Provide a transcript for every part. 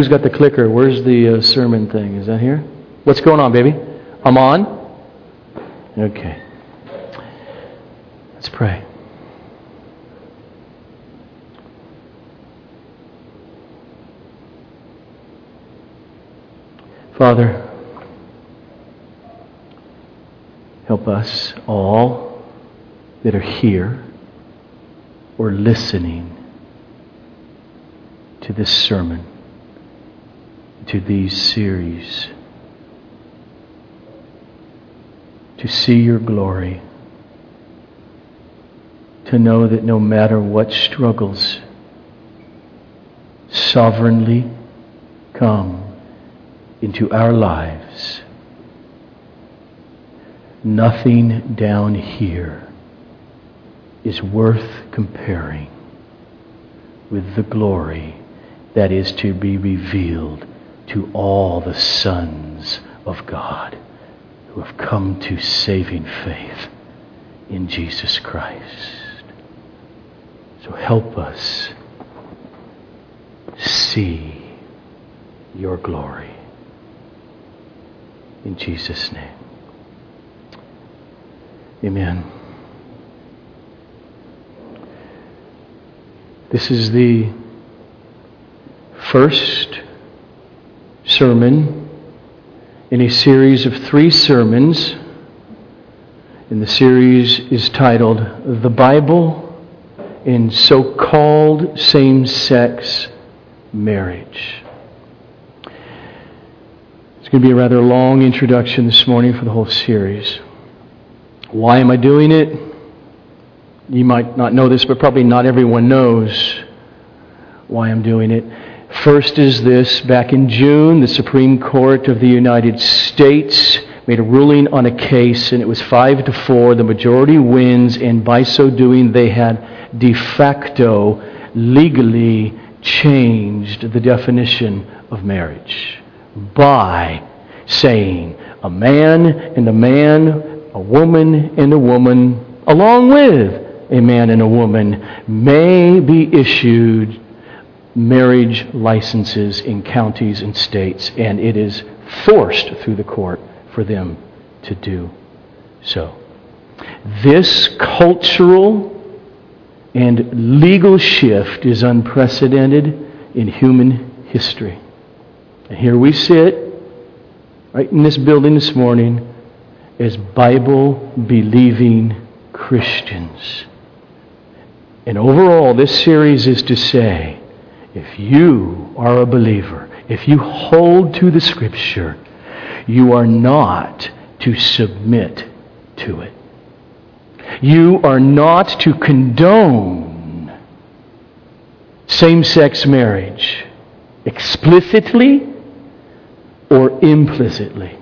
Who's got the clicker? Where's the uh, sermon thing? Is that here? What's going on, baby? I'm on? Okay. Let's pray. Father, help us all that are here or listening to this sermon, to these series, to see your glory, to know that no matter what struggles sovereignly come into our lives, nothing down here is worth comparing with the glory that is to be revealed to all the sons of God who have come to saving faith in Jesus Christ. So help us see your glory. In Jesus' name. Amen. This is the first sermon in a series of three sermons. And the series is titled The Bible in So Called Same Sex Marriage. It's going to be a rather long introduction this morning for the whole series. Why am I doing it? You might not know this, but probably not everyone knows why I'm doing it. First is this back in June, the Supreme Court of the United States made a ruling on a case, and it was five to four. The majority wins, and by so doing, they had de facto legally changed the definition of marriage by saying a man and a man, a woman and a woman, along with a man and a woman may be issued marriage licenses in counties and states, and it is forced through the court for them to do so. This cultural and legal shift is unprecedented in human history. And here we sit, right in this building this morning, as Bible believing Christians. And overall, this series is to say if you are a believer, if you hold to the Scripture, you are not to submit to it. You are not to condone same sex marriage explicitly or implicitly.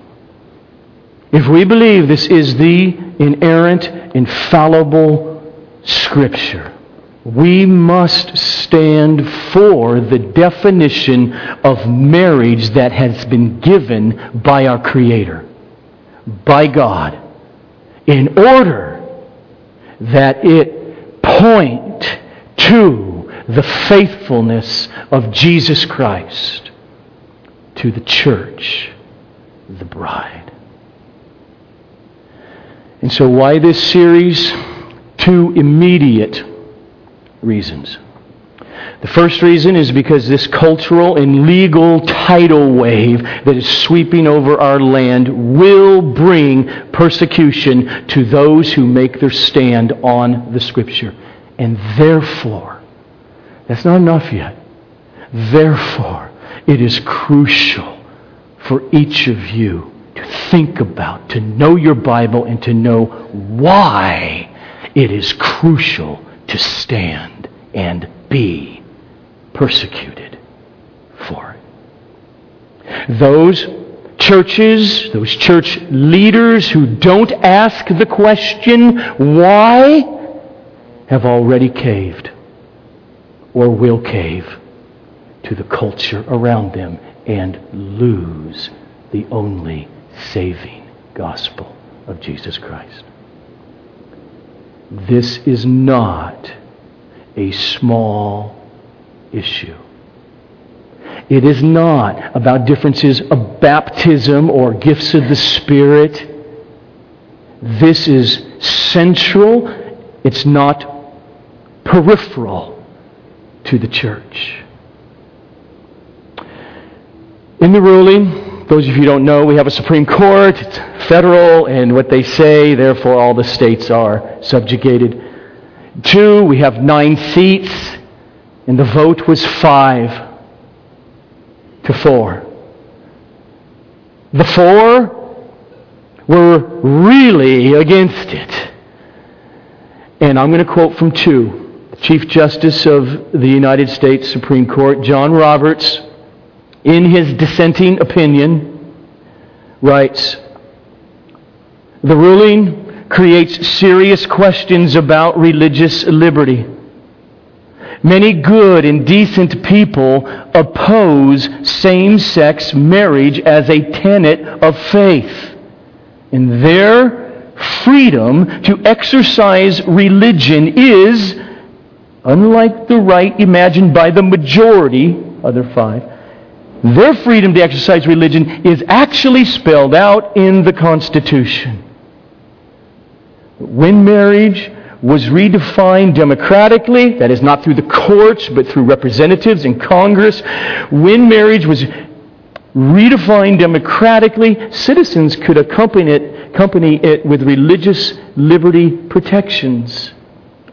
If we believe this is the inerrant, infallible Scripture, we must stand for the definition of marriage that has been given by our Creator, by God, in order that it point to the faithfulness of Jesus Christ to the church, the bride. And so, why this series? Two immediate reasons. The first reason is because this cultural and legal tidal wave that is sweeping over our land will bring persecution to those who make their stand on the Scripture. And therefore, that's not enough yet. Therefore, it is crucial for each of you to think about, to know your Bible, and to know why it is crucial to stand and be persecuted for it. Those churches, those church leaders who don't ask the question, why, have already caved or will cave to the culture around them and lose the only saving gospel of Jesus Christ. This is not a small issue. It is not about differences of baptism or gifts of the Spirit. This is central. It's not peripheral to the church. In the ruling, those of you who don't know, we have a Supreme Court, federal, and what they say, therefore all the states are subjugated. Two, we have nine seats, and the vote was five to four. The four were really against it. And I'm going to quote from two. Chief Justice of the United States Supreme Court, John Roberts, in his dissenting opinion, writes The ruling creates serious questions about religious liberty. Many good and decent people oppose same sex marriage as a tenet of faith. And their freedom to exercise religion is, unlike the right imagined by the majority, other five, their freedom to exercise religion is actually spelled out in the Constitution. When marriage was redefined democratically, that is not through the courts, but through representatives in Congress, when marriage was redefined democratically, citizens could accompany it, accompany it with religious liberty protections.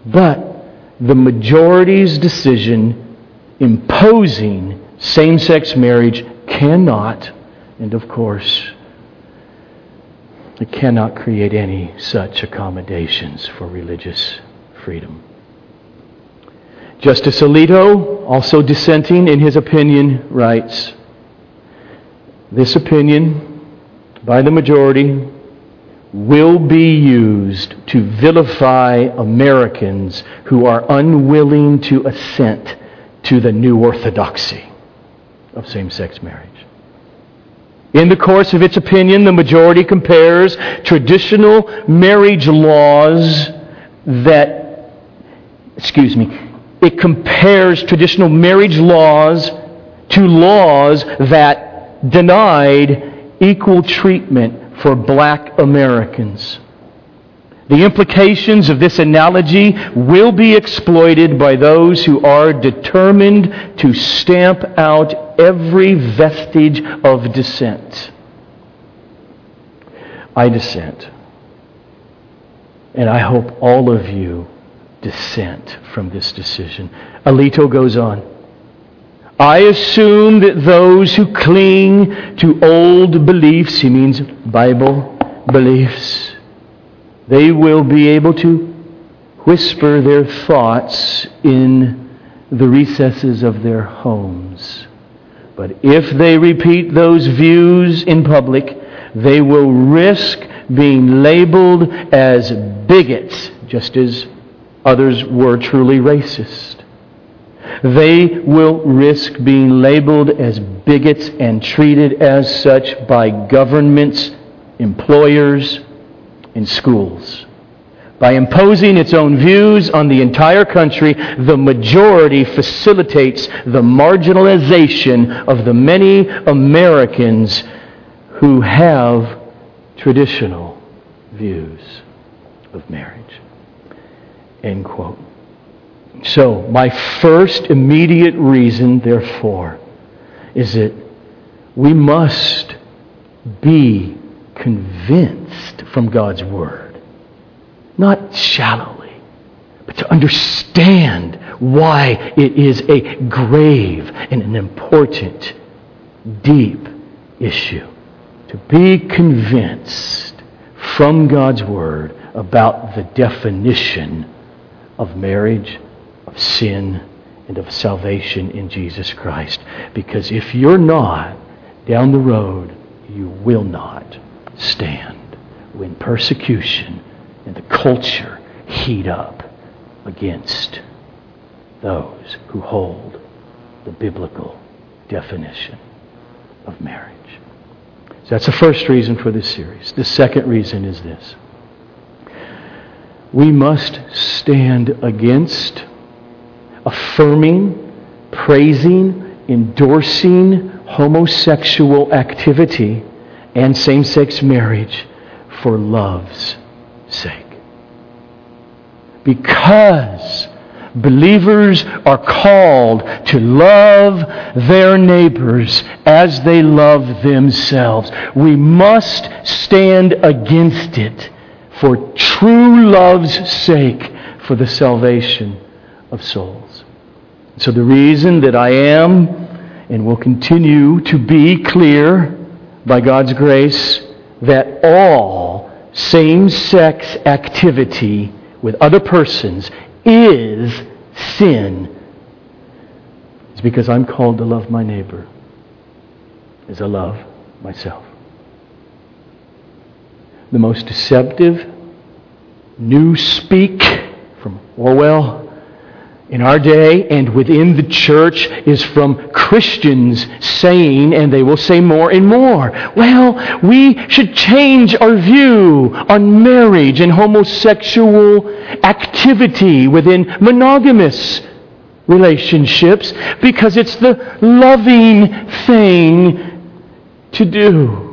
But the majority's decision imposing same sex marriage cannot, and of course, it cannot create any such accommodations for religious freedom. Justice Alito, also dissenting in his opinion, writes This opinion by the majority will be used to vilify Americans who are unwilling to assent to the new orthodoxy of same sex marriage. In the course of its opinion, the majority compares traditional marriage laws that, excuse me, it compares traditional marriage laws to laws that denied equal treatment for black Americans. The implications of this analogy will be exploited by those who are determined to stamp out every vestige of dissent. I dissent. And I hope all of you dissent from this decision. Alito goes on. I assume that those who cling to old beliefs, he means Bible beliefs, they will be able to whisper their thoughts in the recesses of their homes. But if they repeat those views in public, they will risk being labeled as bigots, just as others were truly racist. They will risk being labeled as bigots and treated as such by governments, employers, in schools. By imposing its own views on the entire country, the majority facilitates the marginalization of the many Americans who have traditional views of marriage. End quote. So, my first immediate reason, therefore, is that we must be convinced from God's Word. Not shallowly, but to understand why it is a grave and an important, deep issue. To be convinced from God's Word about the definition of marriage, of sin, and of salvation in Jesus Christ. Because if you're not, down the road, you will not stand when persecution and the culture heat up against those who hold the biblical definition of marriage. So that's the first reason for this series. The second reason is this. We must stand against affirming, praising, endorsing homosexual activity and same sex marriage for love's sake. Because believers are called to love their neighbors as they love themselves. We must stand against it for true love's sake for the salvation of souls. So the reason that I am and will continue to be clear by God's grace that all same-sex activity with other persons is sin is because I'm called to love my neighbor as I love myself. The most deceptive new speak from Orwell in our day and within the church is from Christians saying, and they will say more and more, well, we should change our view on marriage and homosexual activity within monogamous relationships because it's the loving thing to do.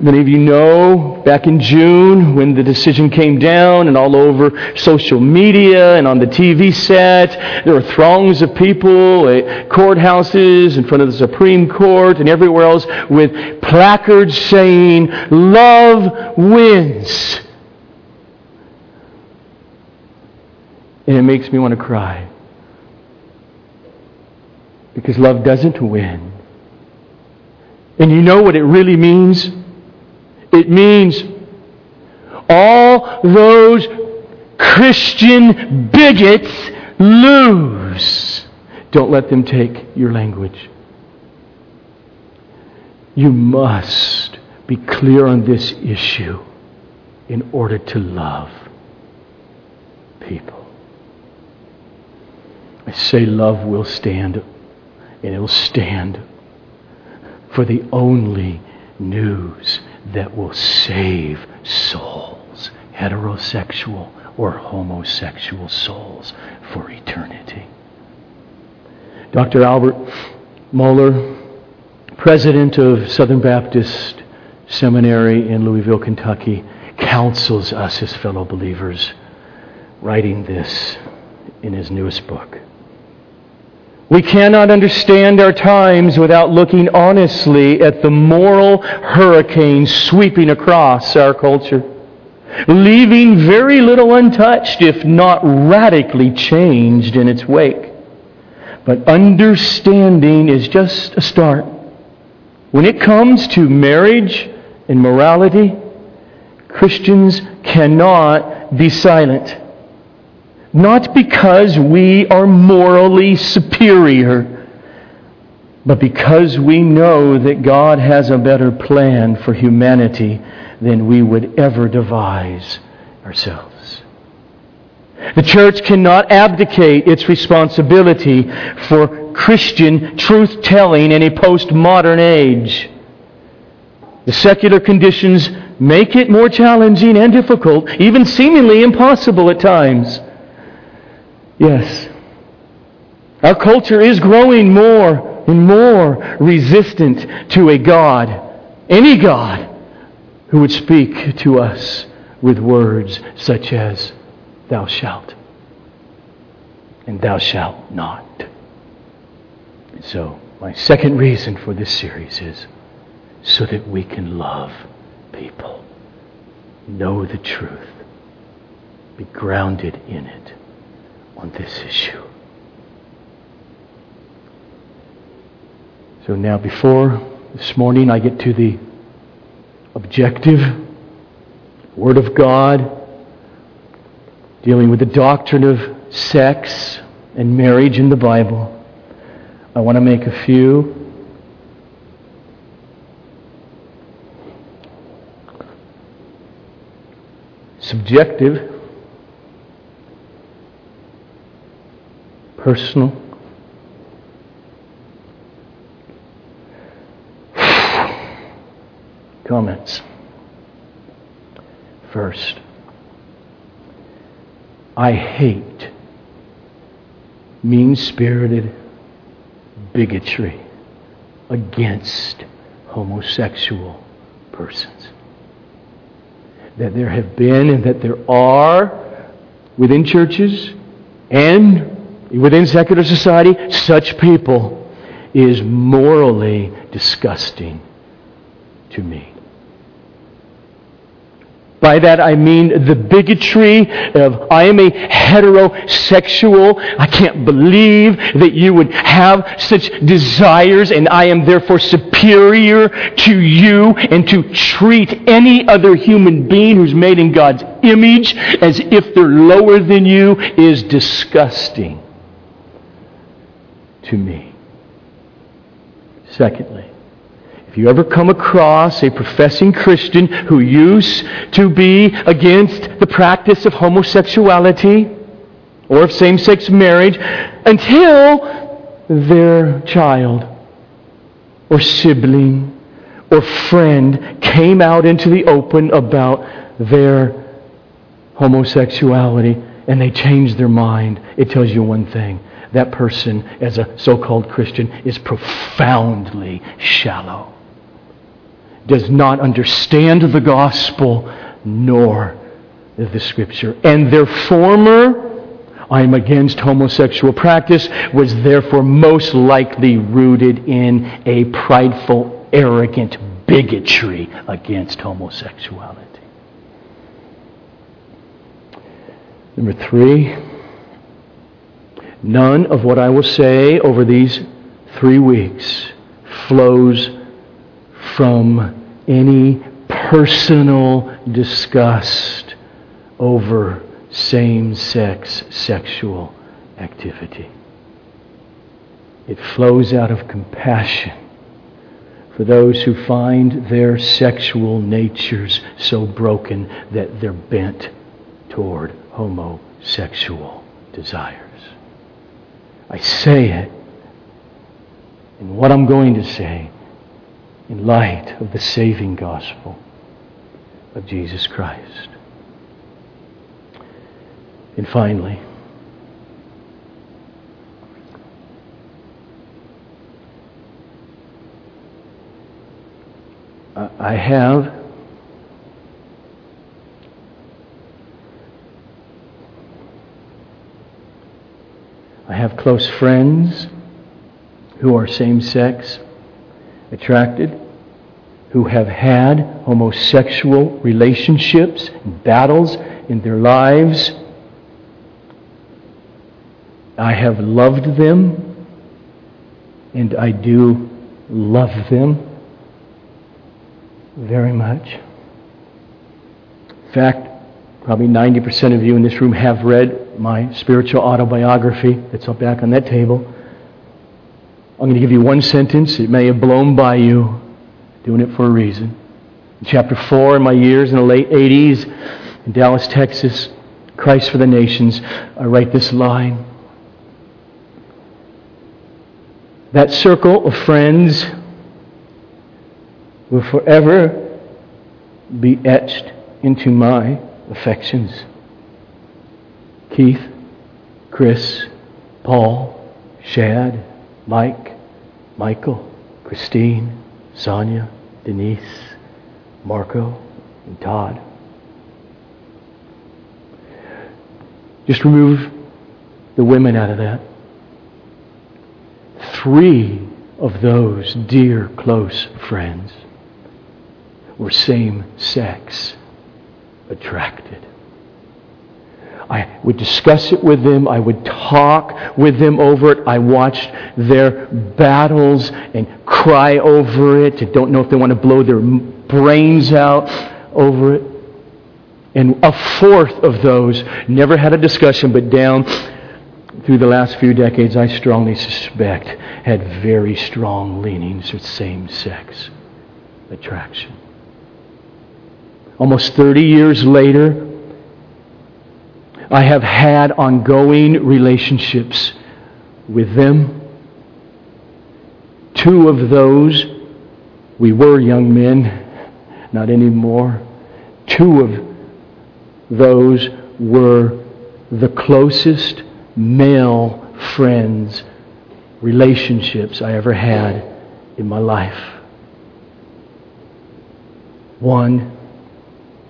Many of you know back in June when the decision came down and all over social media and on the TV set, there were throngs of people at courthouses in front of the Supreme Court and everywhere else with placards saying, Love wins. And it makes me want to cry. Because love doesn't win. And you know what it really means? It means all those Christian bigots lose. Don't let them take your language. You must be clear on this issue in order to love people. I say love will stand, and it will stand for the only news that will save souls, heterosexual or homosexual souls, for eternity. Dr. Albert Mohler, president of Southern Baptist Seminary in Louisville, Kentucky, counsels us as fellow believers, writing this in his newest book. We cannot understand our times without looking honestly at the moral hurricane sweeping across our culture, leaving very little untouched, if not radically changed in its wake. But understanding is just a start. When it comes to marriage and morality, Christians cannot be silent. Not because we are morally superior, but because we know that God has a better plan for humanity than we would ever devise ourselves. The church cannot abdicate its responsibility for Christian truth telling in a postmodern age. The secular conditions make it more challenging and difficult, even seemingly impossible at times. Yes. Our culture is growing more and more resistant to a God, any God, who would speak to us with words such as, Thou shalt, and Thou shalt not. So, my second reason for this series is so that we can love people, know the truth, be grounded in it on this issue. So now, before this morning I get to the objective Word of God, dealing with the doctrine of sex and marriage in the Bible, I want to make a few subjective personal. Comments. First, I hate mean spirited bigotry against homosexual persons. That there have been and that there are within churches and within secular society such people is morally disgusting to me. By that I mean the bigotry of I am a heterosexual. I can't believe that you would have such desires and I am therefore superior to you and to treat any other human being who's made in God's image as if they're lower than you is disgusting to me. Secondly, if you ever come across a professing Christian who used to be against the practice of homosexuality or of same sex marriage until their child or sibling or friend came out into the open about their homosexuality and they changed their mind, it tells you one thing. That person, as a so called Christian, is profoundly shallow does not understand the gospel nor the scripture. And their former, I am against homosexual practice, was therefore most likely rooted in a prideful, arrogant bigotry against homosexuality. Number three, none of what I will say over these three weeks flows from any personal disgust over same sex sexual activity. It flows out of compassion for those who find their sexual natures so broken that they're bent toward homosexual desires. I say it, and what I'm going to say in light of the saving gospel of Jesus Christ. And finally, I have I have close friends who are same sex attracted, who have had homosexual relationships, and battles in their lives. I have loved them, and I do love them very much. In fact, probably 90% of you in this room have read my spiritual autobiography that's up back on that table. I'm going to give you one sentence. It may have blown by you, doing it for a reason. In chapter 4, in my years in the late 80s in Dallas, Texas, Christ for the Nations, I write this line. That circle of friends will forever be etched into my affections. Keith, Chris, Paul, Shad, Mike, Michael, Christine, Sonia, Denise, Marco, and Todd. Just remove the women out of that. Three of those dear, close friends were same sex attracted. I would discuss it with them. I would talk with them over it. I watched their battles and cry over it. I don't know if they want to blow their brains out over it. And a fourth of those never had a discussion, but down through the last few decades, I strongly suspect, had very strong leanings with same sex attraction. Almost 30 years later, I have had ongoing relationships with them. Two of those, we were young men, not anymore. Two of those were the closest male friends, relationships I ever had in my life. One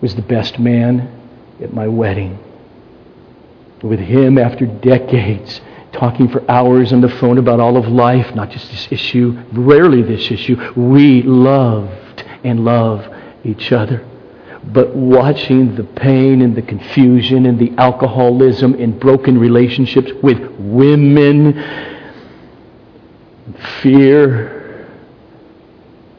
was the best man at my wedding. With him, after decades, talking for hours on the phone about all of life, not just this issue, rarely this issue, we loved and love each other. But watching the pain and the confusion and the alcoholism and broken relationships with women, fear,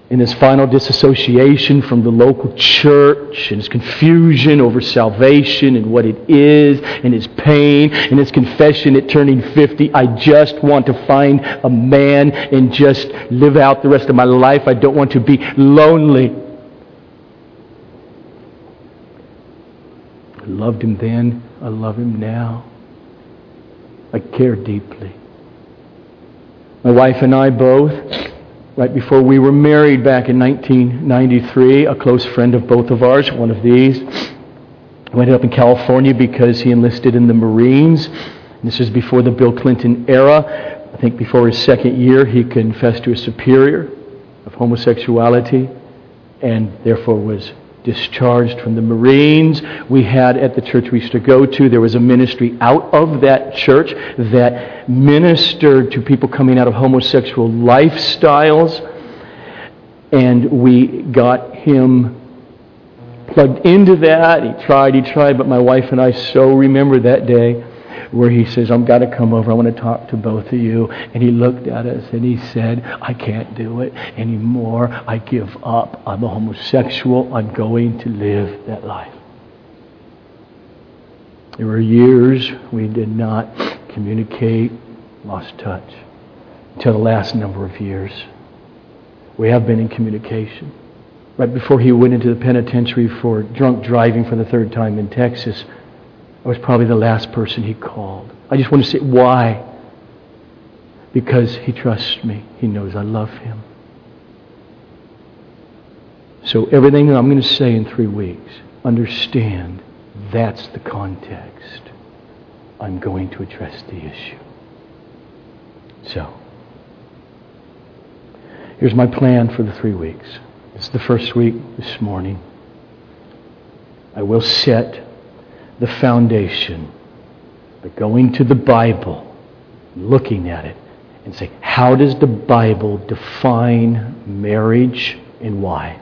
in his final disassociation from the local church and his confusion over salvation and what it is and his pain and his confession at turning 50 i just want to find a man and just live out the rest of my life. I don't want to be lonely. I loved him then. I love him now. I care deeply. My wife and i both right before we were married back in 1993. A close friend of both of ours, one of these, went up in California because he enlisted in the Marines. This is before the Bill Clinton era. I think before his second year, he confessed to a superior of homosexuality and therefore was discharged from the Marines. We had at the church we used to go to, there was a ministry out of that church that ministered to people coming out of homosexual lifestyles. And we got him plugged into that. He tried, he tried, but my wife and I so remember that day where he says, I've got to come over. I want to talk to both of you. And he looked at us and he said, I can't do it anymore. I give up. I'm a homosexual. I'm going to live that life. There were years we did not communicate, lost touch, until the last number of years. We have been in communication. Right before he went into the penitentiary for drunk driving for the third time in Texas, I was probably the last person he called. I just want to say why. Because he trusts me. He knows I love him. So everything that I'm going to say in three weeks, understand that's the context. I'm going to address the issue. So, here's my plan for the three weeks. It's the first week this morning. I will set the foundation, but going to the Bible, looking at it, and say, how does the Bible define marriage and why?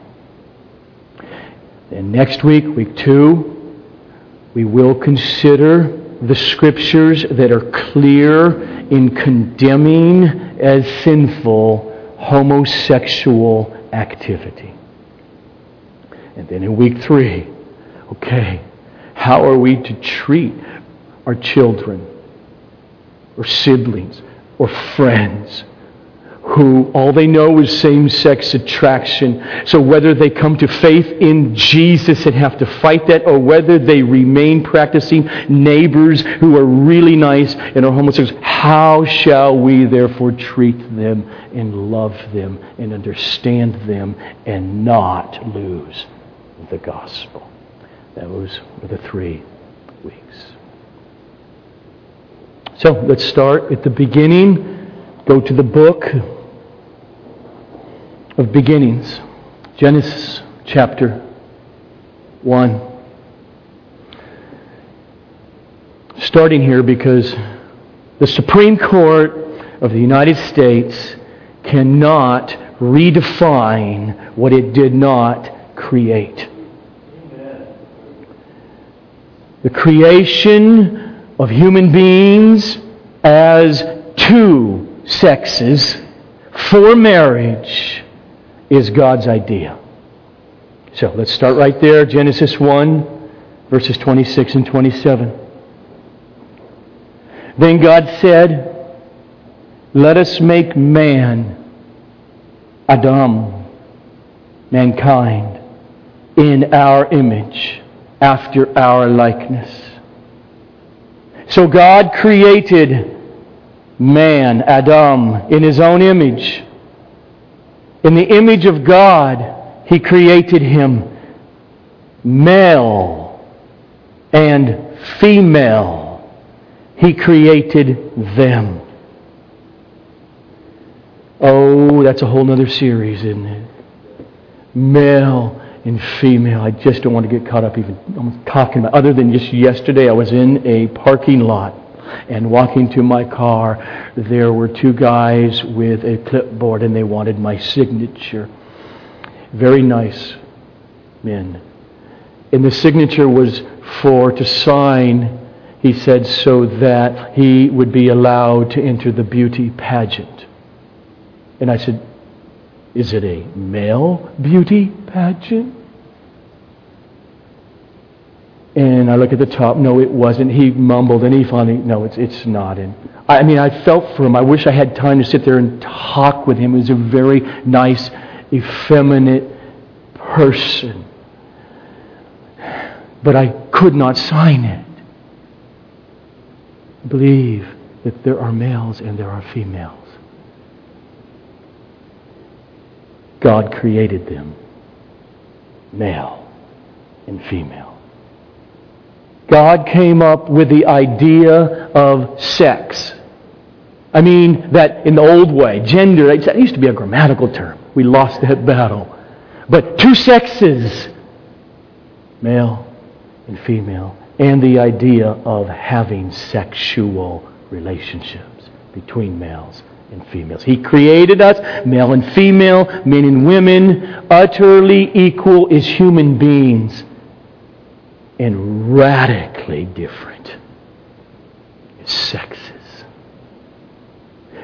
And next week, week two, we will consider the scriptures that are clear in condemning as sinful homosexual activity. And then in week three, okay, how are we to treat our children or siblings or friends who all they know is same sex attraction? So whether they come to faith in Jesus and have to fight that, or whether they remain practicing neighbors who are really nice and are homosexuals, how shall we therefore treat them and love them and understand them and not lose the gospel? Those were the three weeks. So let's start at the beginning. Go to the book of beginnings, Genesis chapter 1. Starting here because the Supreme Court of the United States cannot redefine what it did not create. The creation of human beings as two sexes for marriage is God's idea. So let's start right there Genesis 1, verses 26 and 27. Then God said, Let us make man, Adam, mankind, in our image after our likeness. So God created man, Adam, in his own image. In the image of God, he created him male and female. He created them. Oh, that's a whole other series, isn't it? Male and female. I just don't want to get caught up even almost talking about. Other than just yesterday, I was in a parking lot and walking to my car. There were two guys with a clipboard, and they wanted my signature. Very nice men. And the signature was for to sign, he said, so that he would be allowed to enter the beauty pageant. And I said, Is it a male beauty pageant? And I look at the top. No, it wasn't. He mumbled and he finally, no, it's, it's not. And I mean, I felt for him. I wish I had time to sit there and talk with him. He was a very nice, effeminate person. But I could not sign it. Believe that there are males and there are females. God created them, male and female. God came up with the idea of sex. I mean, that in the old way, gender, that used to be a grammatical term. We lost that battle. But two sexes, male and female, and the idea of having sexual relationships between males and females. He created us, male and female, men and women, utterly equal as human beings, and radically different sexes.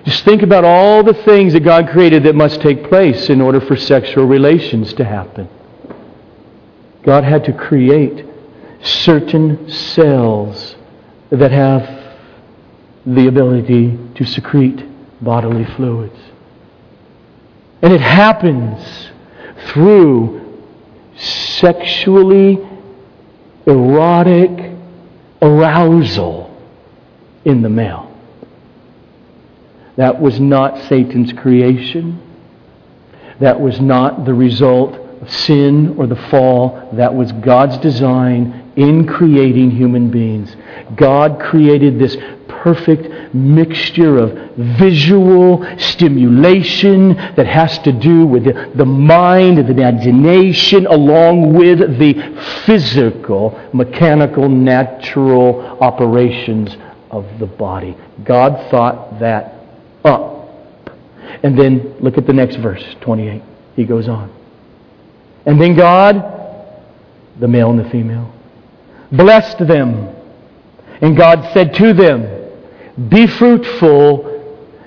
Just think about all the things that God created that must take place in order for sexual relations to happen. God had to create certain cells that have the ability to secrete bodily fluids. And it happens through sexually erotic arousal in the male. That was not Satan's creation. That was not the result of sin or the fall. That was God's design in creating human beings. God created this perfect mixture of visual stimulation that has to do with the, the mind and the imagination along with the physical, mechanical, natural operations of the body. God thought that up. And then look at the next verse, 28. He goes on. And then God, the male and the female, blessed them. And God said to them, be fruitful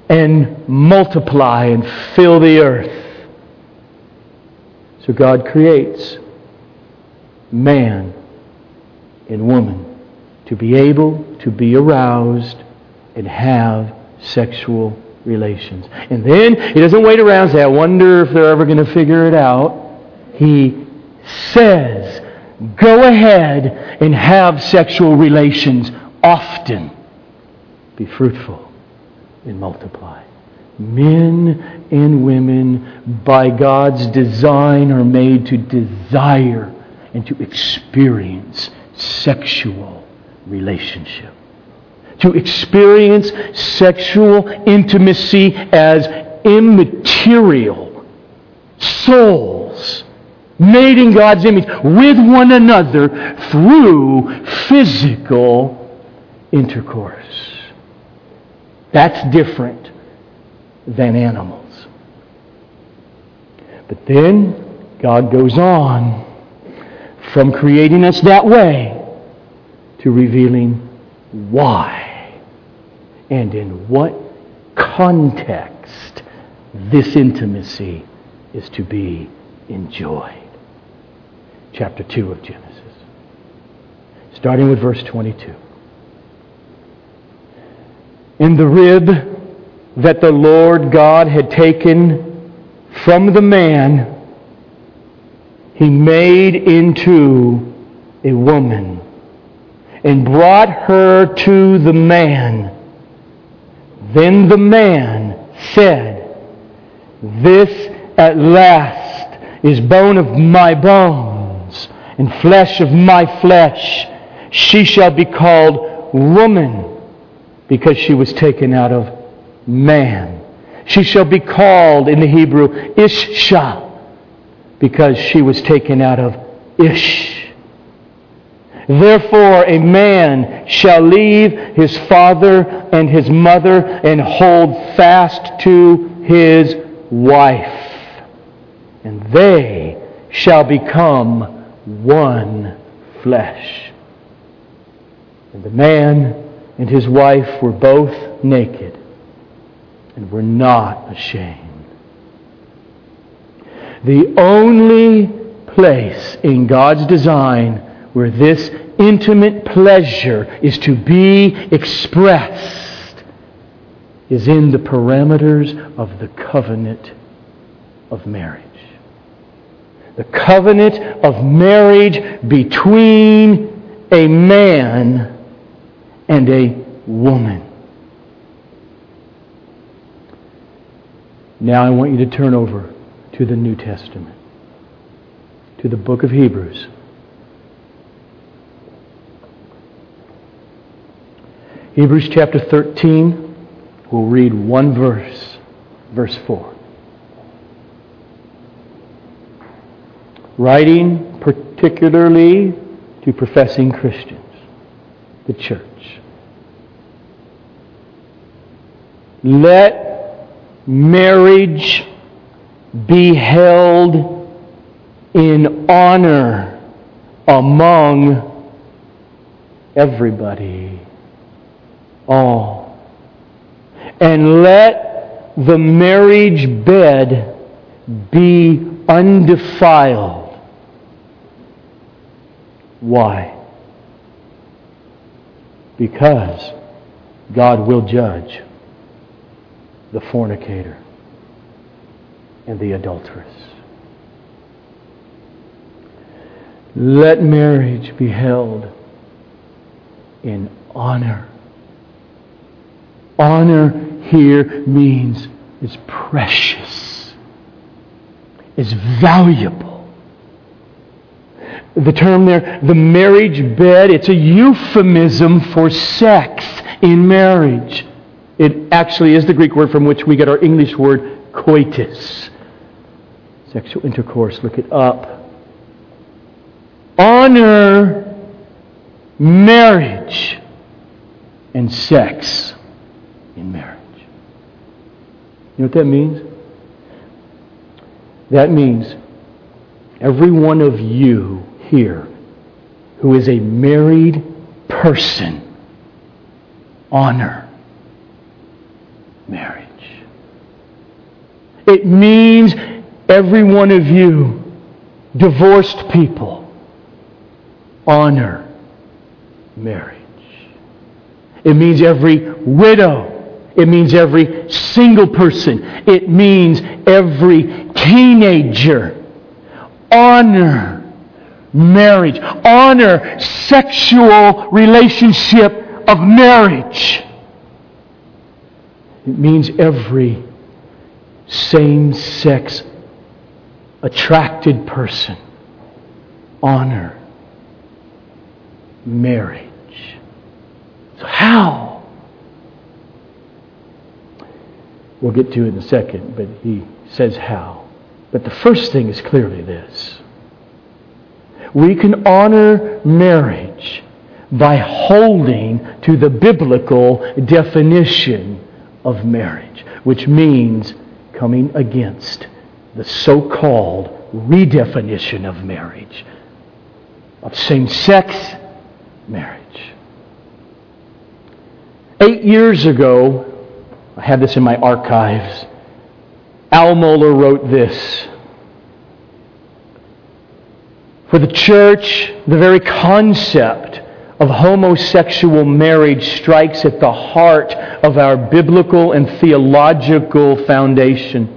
and multiply and fill the earth. So God creates man and woman to be able to be aroused and have sexual relations. And then he doesn't wait around and say, I wonder if they're ever going to figure it out. He says, go ahead and have sexual relations often. Be fruitful and multiply. Men and women, by God's design, are made to desire and to experience sexual relationship. To experience sexual intimacy as immaterial souls made in God's image with one another through physical intercourse. That's different than animals. But then God goes on from creating us that way to revealing why and in what context this intimacy is to be enjoyed. Chapter 2 of Genesis, starting with verse 22 in the rib that the Lord God had taken from the man, he made into a woman and brought her to the man. Then the man said, This at last is bone of my bones and flesh of my flesh. She shall be called woman because she was taken out of man. She shall be called in the Hebrew Ishsha because she was taken out of Ish. Therefore, a man shall leave his father and his mother and hold fast to his wife, and they shall become one flesh. And the man and his wife were both naked and were not ashamed. The only place in God's design where this intimate pleasure is to be expressed is in the parameters of the covenant of marriage. The covenant of marriage between a man and a woman. Now I want you to turn over to the New Testament, to the book of Hebrews. Hebrews chapter 13, we'll read one verse, verse 4. Writing particularly to professing Christians, the church. Let marriage be held in honor among everybody, all. And let the marriage bed be undefiled. Why? Because God will judge the fornicator and the adulteress. Let marriage be held in honor. Honor here means is precious, is valuable. The term there, the marriage bed, it's a euphemism for sex in marriage. It actually is the Greek word from which we get our English word coitus sexual intercourse. Look it up. Honor marriage and sex in marriage. You know what that means? That means every one of you here who is a married person, honor marriage. It means Every one of you, divorced people, honor marriage. It means every widow. It means every single person. It means every teenager. Honor marriage. Honor sexual relationship of marriage. It means every same sex attracted person honor marriage. So, how? We'll get to it in a second, but he says how. But the first thing is clearly this we can honor marriage by holding to the biblical definition of marriage, which means coming against the so called redefinition of marriage, of same sex marriage. Eight years ago, I have this in my archives, Al Mohler wrote this. For the church, the very concept of homosexual marriage strikes at the heart of our biblical and theological foundation.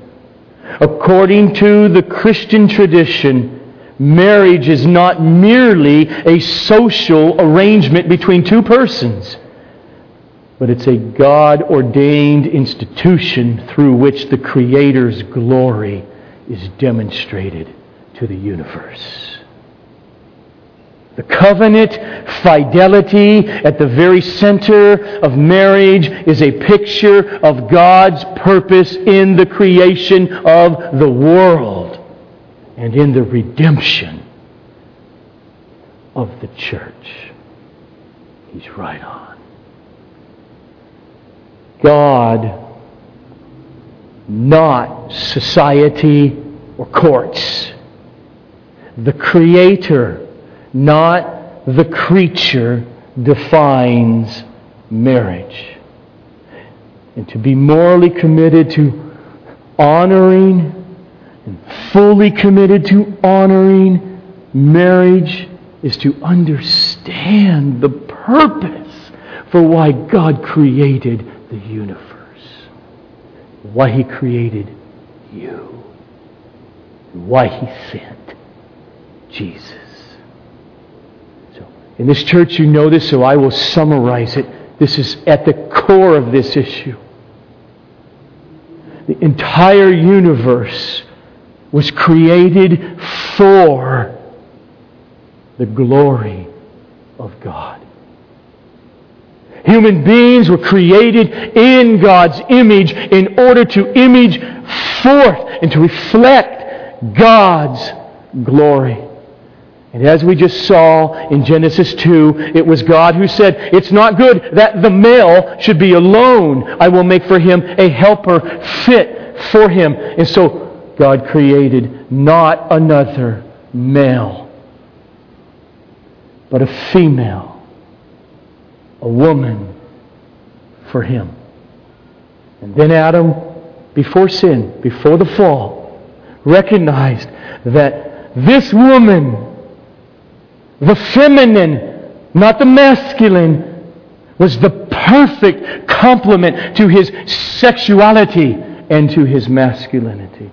According to the Christian tradition, marriage is not merely a social arrangement between two persons, but it's a God ordained institution through which the Creator's glory is demonstrated to the universe. The covenant fidelity at the very center of marriage is a picture of God's purpose in the creation of the world and in the redemption of the church. He's right on. God, not society or courts. The Creator not the creature, defines marriage. And to be morally committed to honoring and fully committed to honoring marriage is to understand the purpose for why God created the universe, why He created you, why He sent Jesus. In this church, you know this, so I will summarize it. This is at the core of this issue. The entire universe was created for the glory of God. Human beings were created in God's image in order to image forth and to reflect God's glory. And as we just saw in Genesis 2, it was God who said, It's not good that the male should be alone. I will make for him a helper fit for him. And so God created not another male, but a female, a woman for him. And then Adam, before sin, before the fall, recognized that this woman the feminine, not the masculine, was the perfect complement to his sexuality and to his masculinity.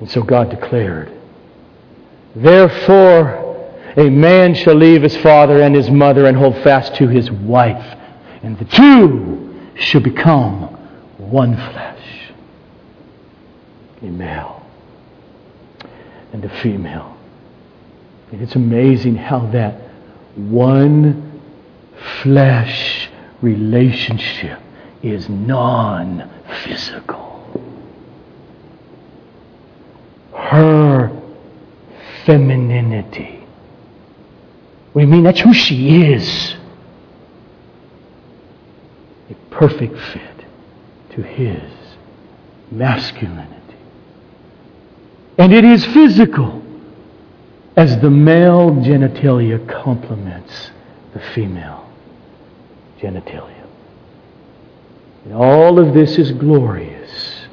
And so God declared, Therefore, a man shall leave his father and his mother and hold fast to his wife, and the two shall become one flesh. A male and a female. And it's amazing how that one flesh relationship is non physical. Her femininity. What do you mean? That's who she is. A perfect fit to his masculinity. And it is physical as the male genitalia complements the female genitalia. And all of this is glorious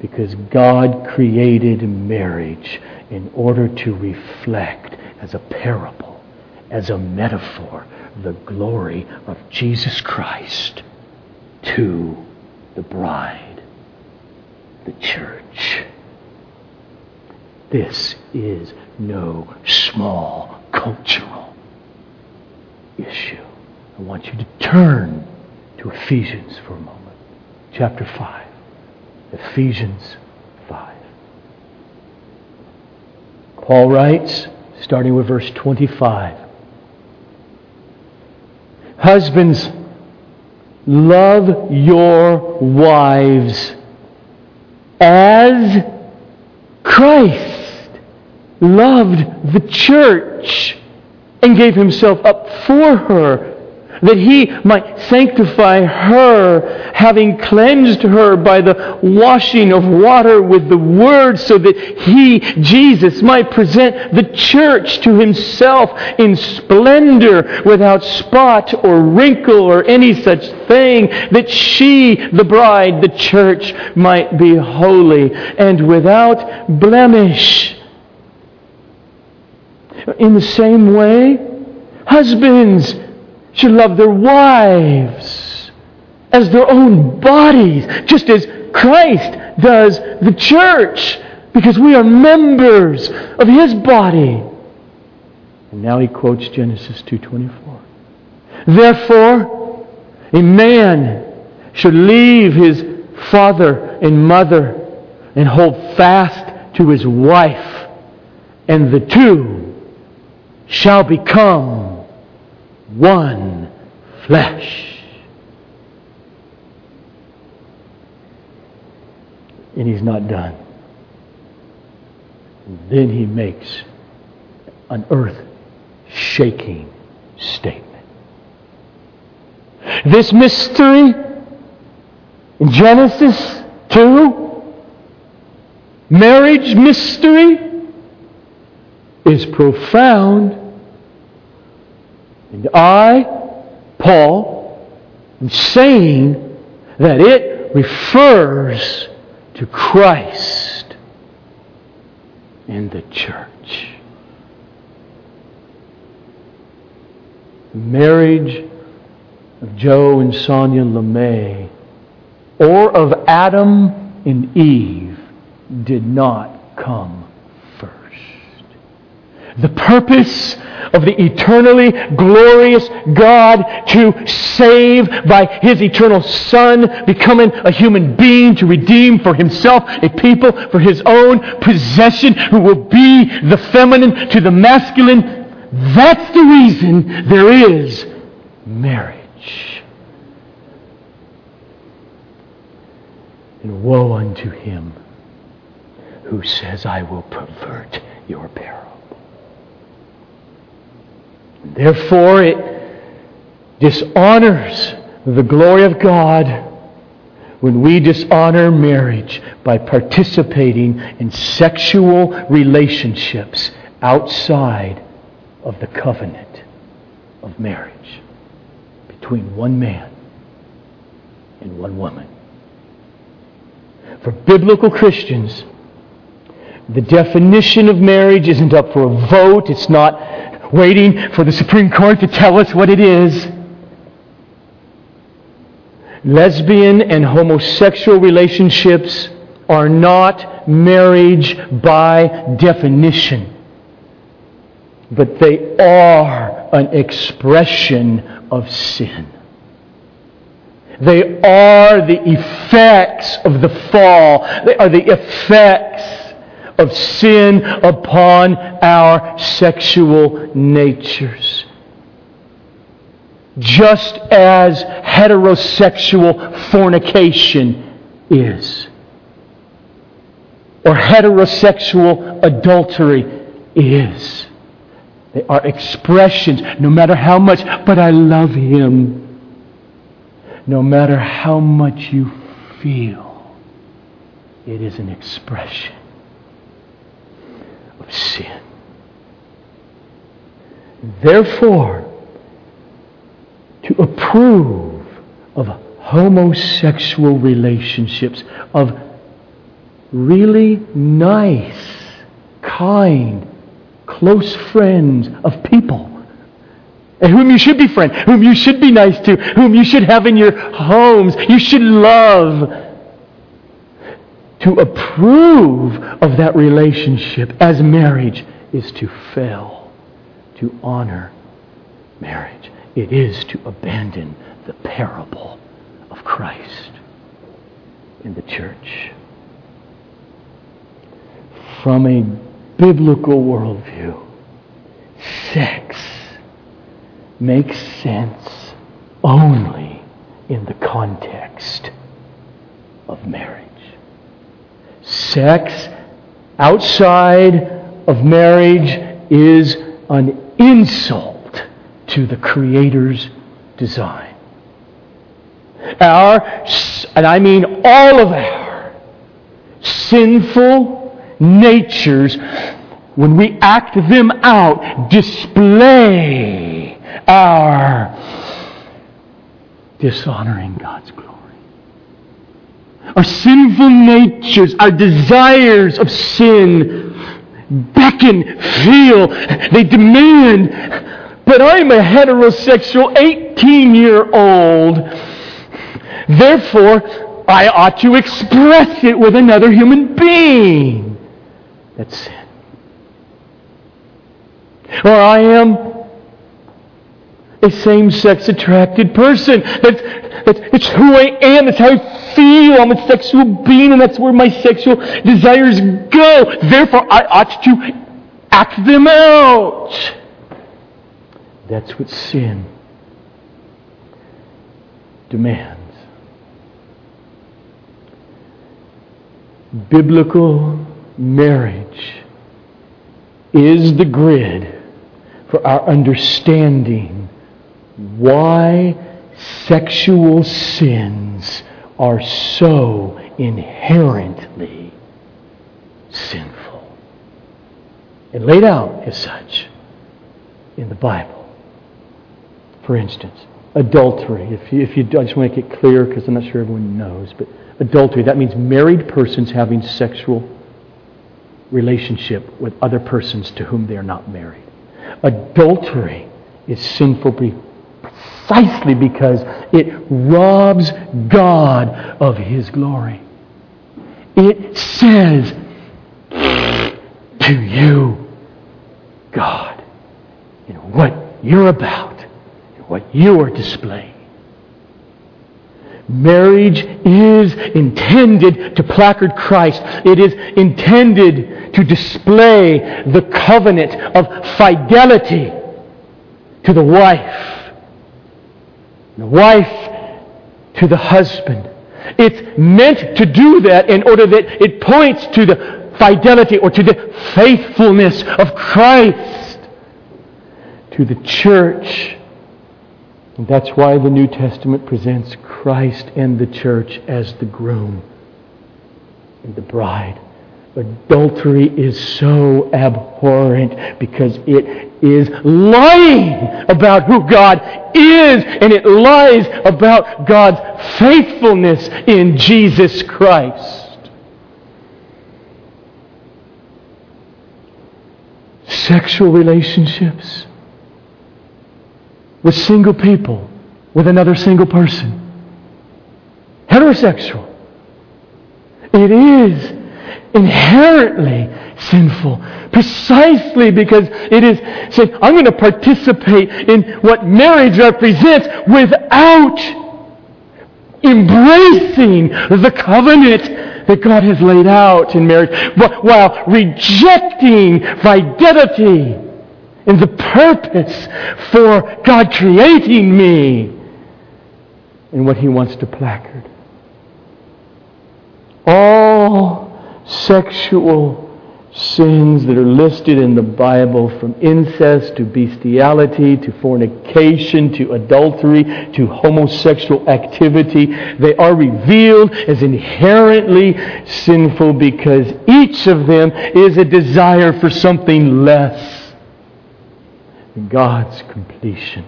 because God created marriage in order to reflect as a parable, as a metaphor, the glory of Jesus Christ to the bride, the church. This is no small cultural issue. I want you to turn to Ephesians for a moment. Chapter 5. Ephesians 5. Paul writes, starting with verse 25 Husbands, love your wives as Christ loved the church and gave himself up for her that he might sanctify her, having cleansed her by the washing of water with the word, so that he, Jesus, might present the church to himself in splendor, without spot or wrinkle or any such thing, that she, the bride, the church, might be holy and without blemish. In the same way, husbands should love their wives as their own bodies, just as Christ does the church, because we are members of his body. And now he quotes Genesis 2:24. Therefore, a man should leave his father and mother and hold fast to his wife, and the two shall become one flesh. And he's not done. Then he makes an earth shaking statement. This mystery in Genesis 2, marriage mystery, is profound. And I, Paul, am saying that it refers to Christ and the church. The marriage of Joe and Sonia LeMay or of Adam and Eve did not come. The purpose of the eternally glorious God to save by His eternal Son, becoming a human being to redeem for Himself a people for His own possession who will be the feminine to the masculine. That's the reason there is marriage. And woe unto him who says, I will pervert your parable. Therefore, it dishonors the glory of God when we dishonor marriage by participating in sexual relationships outside of the covenant of marriage between one man and one woman. For biblical Christians, the definition of marriage isn't up for a vote. It's not waiting for the Supreme Court to tell us what it is. Lesbian and homosexual relationships are not marriage by definition, but they are an expression of sin. They are the effects of the fall. They are the effects of sin upon our sexual natures. Just as heterosexual fornication is, or heterosexual adultery is. They are expressions, no matter how much, but I love him. No matter how much you feel, it is an expression sin. Therefore, to approve of homosexual relationships, of really nice, kind, close friends of people and whom you should be friends, whom you should be nice to, whom you should have in your homes, you should love. To approve of that relationship as marriage is to fail to honor marriage. It is to abandon the parable of Christ in the church. From a biblical worldview, sex makes sense only in the context of marriage. Sex outside of marriage is an insult to the Creator's design. Our, and I mean all of our, sinful natures, when we act them out, display our dishonoring God's glory. Our sinful natures, our desires of sin beckon, feel, they demand, but I'm a heterosexual 18 year old. Therefore, I ought to express it with another human being. That's sin. Or I am a same sex attracted person. That's, that's, it's who I am. That's how I feel. I'm a sexual being, and that's where my sexual desires go. Therefore, I ought to act them out. That's what sin demands. Biblical marriage is the grid for our understanding why sexual sins are so inherently sinful and laid out as such in the Bible. For instance, adultery. If you, if you I just want to make it clear because I'm not sure everyone knows, but adultery, that means married persons having sexual relationship with other persons to whom they are not married. Adultery is sinful precisely because it robs God of his glory. It says to you, God, know, what you're about, what you are displaying. Marriage is intended to placard Christ. It is intended to display the covenant of fidelity to the wife, the wife to the husband. It's meant to do that in order that it points to the fidelity or to the faithfulness of Christ to the church. And that's why the New Testament presents Christ and the church as the groom and the bride. Adultery is so abhorrent because it is lying about who God is and it lies about God's faithfulness in Jesus Christ. Sexual relationships with single people, with another single person. Heterosexual. It is inherently sinful precisely because it is saying, I'm going to participate in what marriage represents without embracing the covenant that God has laid out in marriage, while rejecting fidelity and the purpose for God creating me and what He wants to placard. All sexual sins that are listed in the Bible from incest to bestiality to fornication to adultery to homosexual activity, they are revealed as inherently sinful because each of them is a desire for something less than God's completion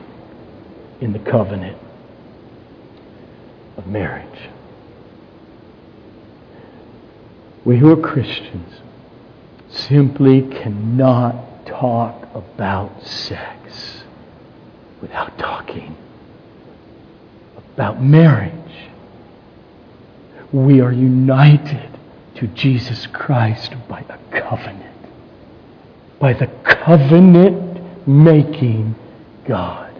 in the covenant of marriage. We who are Christians simply cannot talk about sex without talking about marriage. We are united to Jesus Christ by a covenant. By the covenant making God.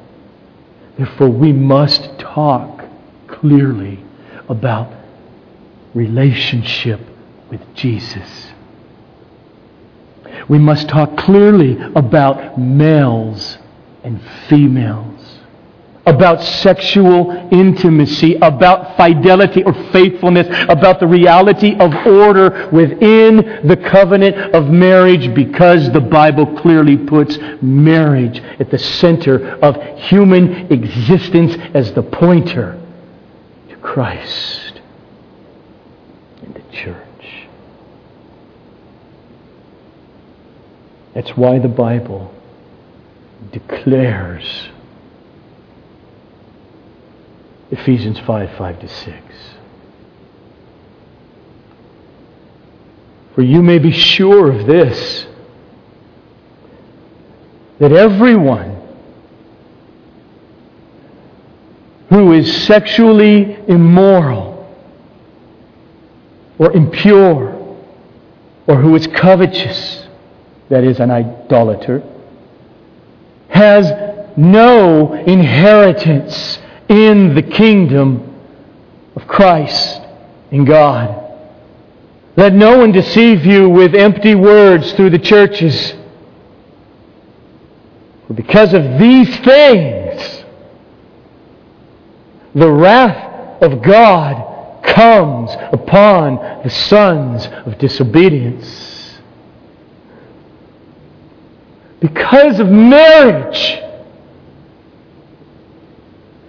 Therefore, we must talk clearly about relationship with Jesus. We must talk clearly about males and females about sexual intimacy, about fidelity or faithfulness, about the reality of order within the covenant of marriage because the Bible clearly puts marriage at the center of human existence as the pointer to Christ and the church. That's why the Bible declares Ephesians 5 5 to 6. For you may be sure of this that everyone who is sexually immoral or impure or who is covetous, that is, an idolater, has no inheritance in the kingdom of Christ in God. Let no one deceive you with empty words through the churches. For because of these things, the wrath of God comes upon the sons of disobedience. Because of marriage,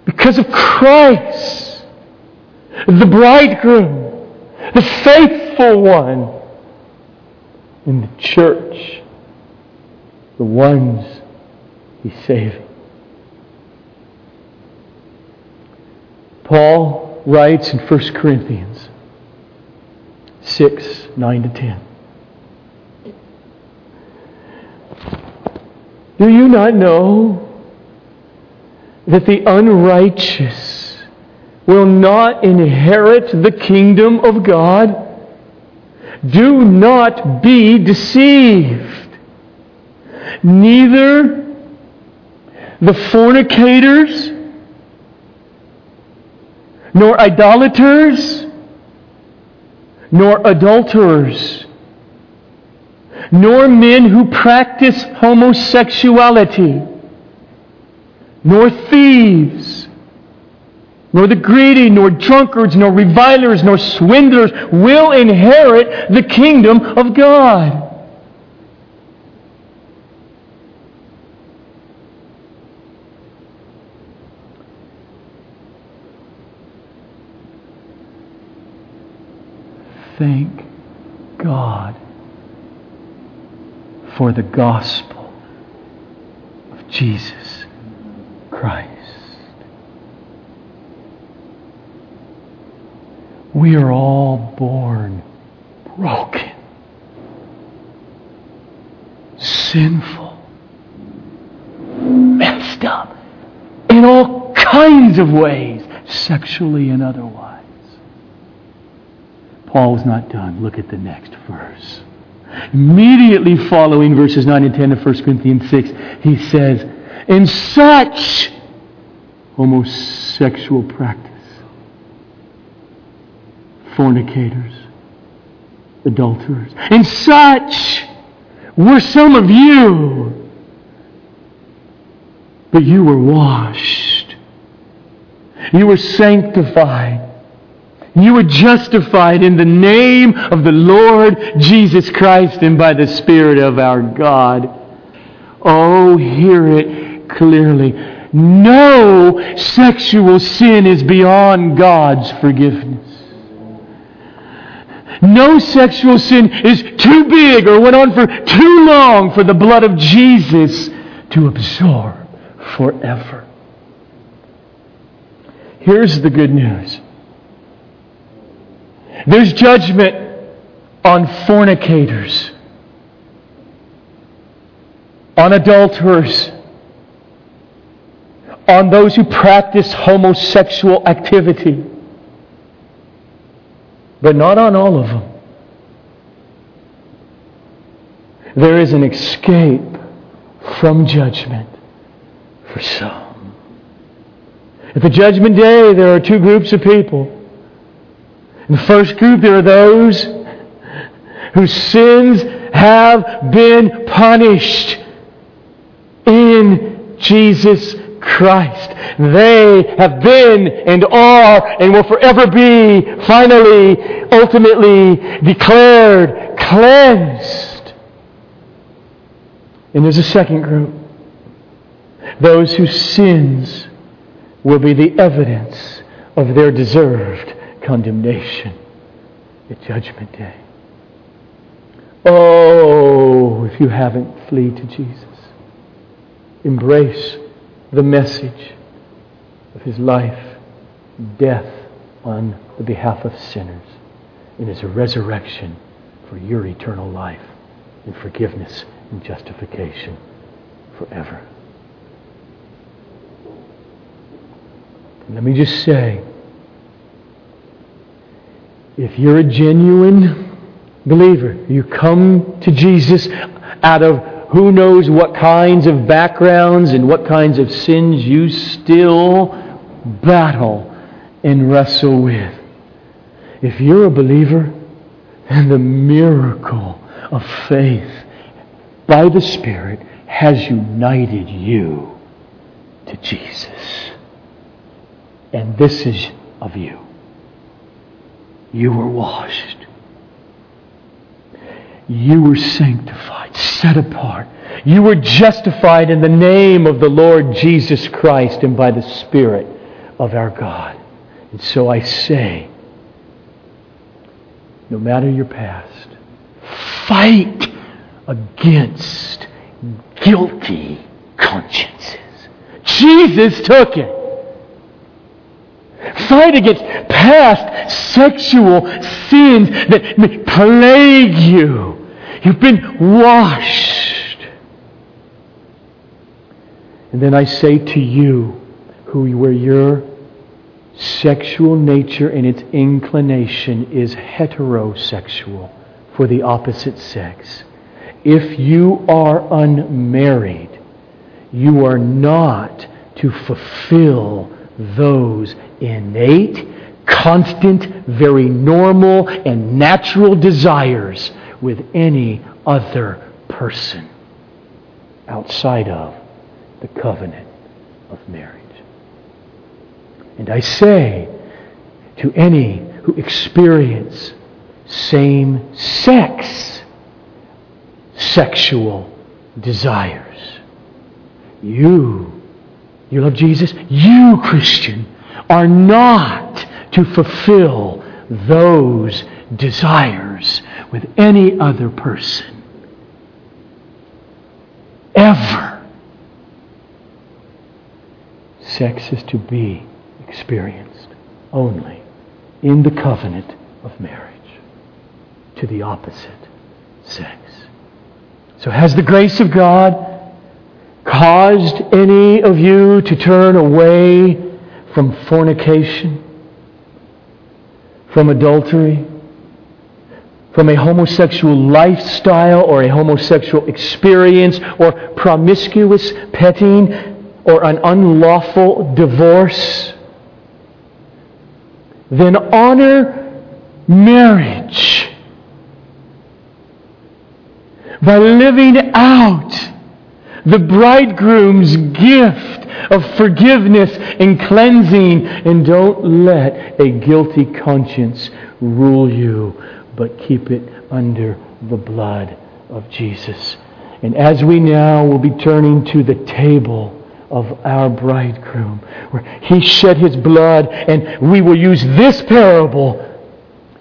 because of Christ, the bridegroom, the faithful one. In the church, the ones he's saving. Paul writes in 1 Corinthians 6 9 to 10. Do you not know that the unrighteous will not inherit the kingdom of God? Do not be deceived. Neither the fornicators, nor idolaters, nor adulterers, nor men who practice homosexuality, nor thieves, nor the greedy, nor drunkards, nor revilers, nor swindlers will inherit the kingdom of God. Thank God for the gospel of Jesus Christ. We are all born broken, sinful, messed up in all kinds of ways, sexually and otherwise. Paul was not done. Look at the next verse. Immediately following verses 9 and 10 of 1 Corinthians 6, he says, In such homosexual practice, fornicators, adulterers, in such were some of you, but you were washed, you were sanctified you were justified in the name of the Lord Jesus Christ and by the Spirit of our God. Oh, hear it clearly. No sexual sin is beyond God's forgiveness. No sexual sin is too big or went on for too long for the blood of Jesus to absorb forever. Here's the good news. There's judgment on fornicators, on adulterers, on those who practice homosexual activity, but not on all of them. There is an escape from judgment for some. At the judgment day, there are two groups of people in the first group, there are those whose sins have been punished in Jesus Christ. They have been and are and will forever be finally, ultimately declared cleansed. And there's a second group. Those whose sins will be the evidence of their deserved condemnation at Judgment Day. Oh, if you haven't, flee to Jesus. Embrace the message of his life, death on the behalf of sinners, and his resurrection for your eternal life and forgiveness and justification forever. let me just say, if you're a genuine believer, you come to Jesus out of who knows what kinds of backgrounds and what kinds of sins you still battle and wrestle with. If you're a believer, then the miracle of faith by the Spirit has united you to Jesus. And this is of you. You were washed. You were sanctified, set apart. You were justified in the name of the Lord Jesus Christ and by the Spirit of our God. And so I say, no matter your past, fight against guilty consciences. Jesus took it. Fight against past sexual sins that plague you. You've been washed. And then I say to you, who where your sexual nature and its inclination is heterosexual for the opposite sex. If you are unmarried, you are not to fulfill those innate, constant, very normal, and natural desires with any other person outside of the covenant of marriage. And I say to any who experience same sex sexual desires, you, you love Jesus? You, Christian, are not to fulfill those desires with any other person. Ever. Sex is to be experienced only in the covenant of marriage to the opposite sex. So, has the grace of God caused any of you to turn away from fornication, from adultery, from a homosexual lifestyle or a homosexual experience or promiscuous petting or an unlawful divorce? then honor marriage by living out the bridegroom's gift of forgiveness and cleansing. And don't let a guilty conscience rule you, but keep it under the blood of Jesus. And as we now will be turning to the table of our bridegroom, where he shed his blood, and we will use this parable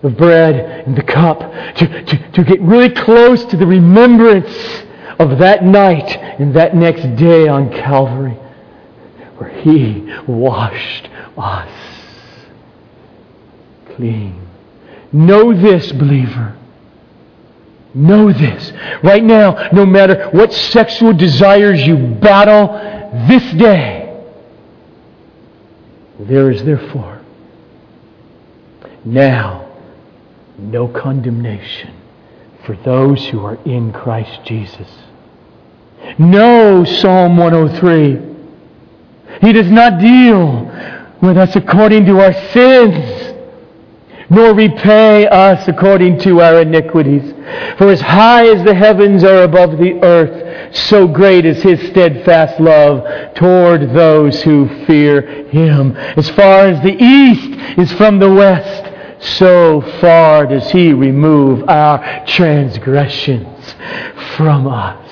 of bread and the cup to, to, to get really close to the remembrance of that night and that next day on Calvary, where he washed us clean. Know this, believer. Know this. Right now, no matter what sexual desires you battle, this day, there is therefore now no condemnation for those who are in Christ Jesus. No, Psalm 103. He does not deal with us according to our sins, nor repay us according to our iniquities. For as high as the heavens are above the earth, so great is his steadfast love toward those who fear him. As far as the east is from the west, so far does he remove our transgressions from us.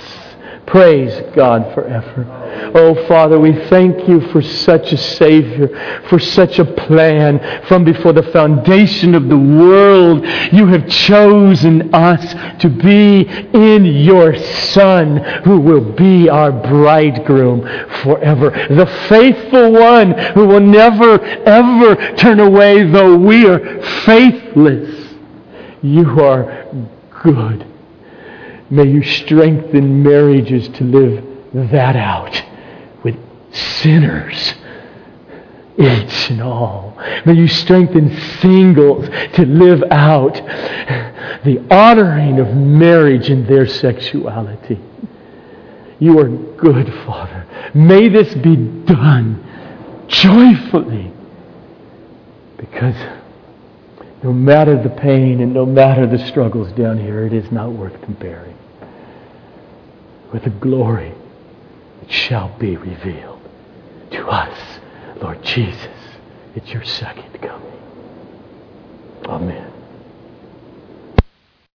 Praise God forever. Oh, Father, we thank you for such a Savior, for such a plan. From before the foundation of the world, you have chosen us to be in your Son, who will be our bridegroom forever. The faithful one who will never, ever turn away, though we are faithless. You are good. May you strengthen marriages to live that out with sinners, each and all. May you strengthen singles to live out the honoring of marriage in their sexuality. You are good, Father. May this be done joyfully because no matter the pain and no matter the struggles down here, it is not worth comparing with the glory it shall be revealed to us, Lord Jesus. It's your second coming. Amen.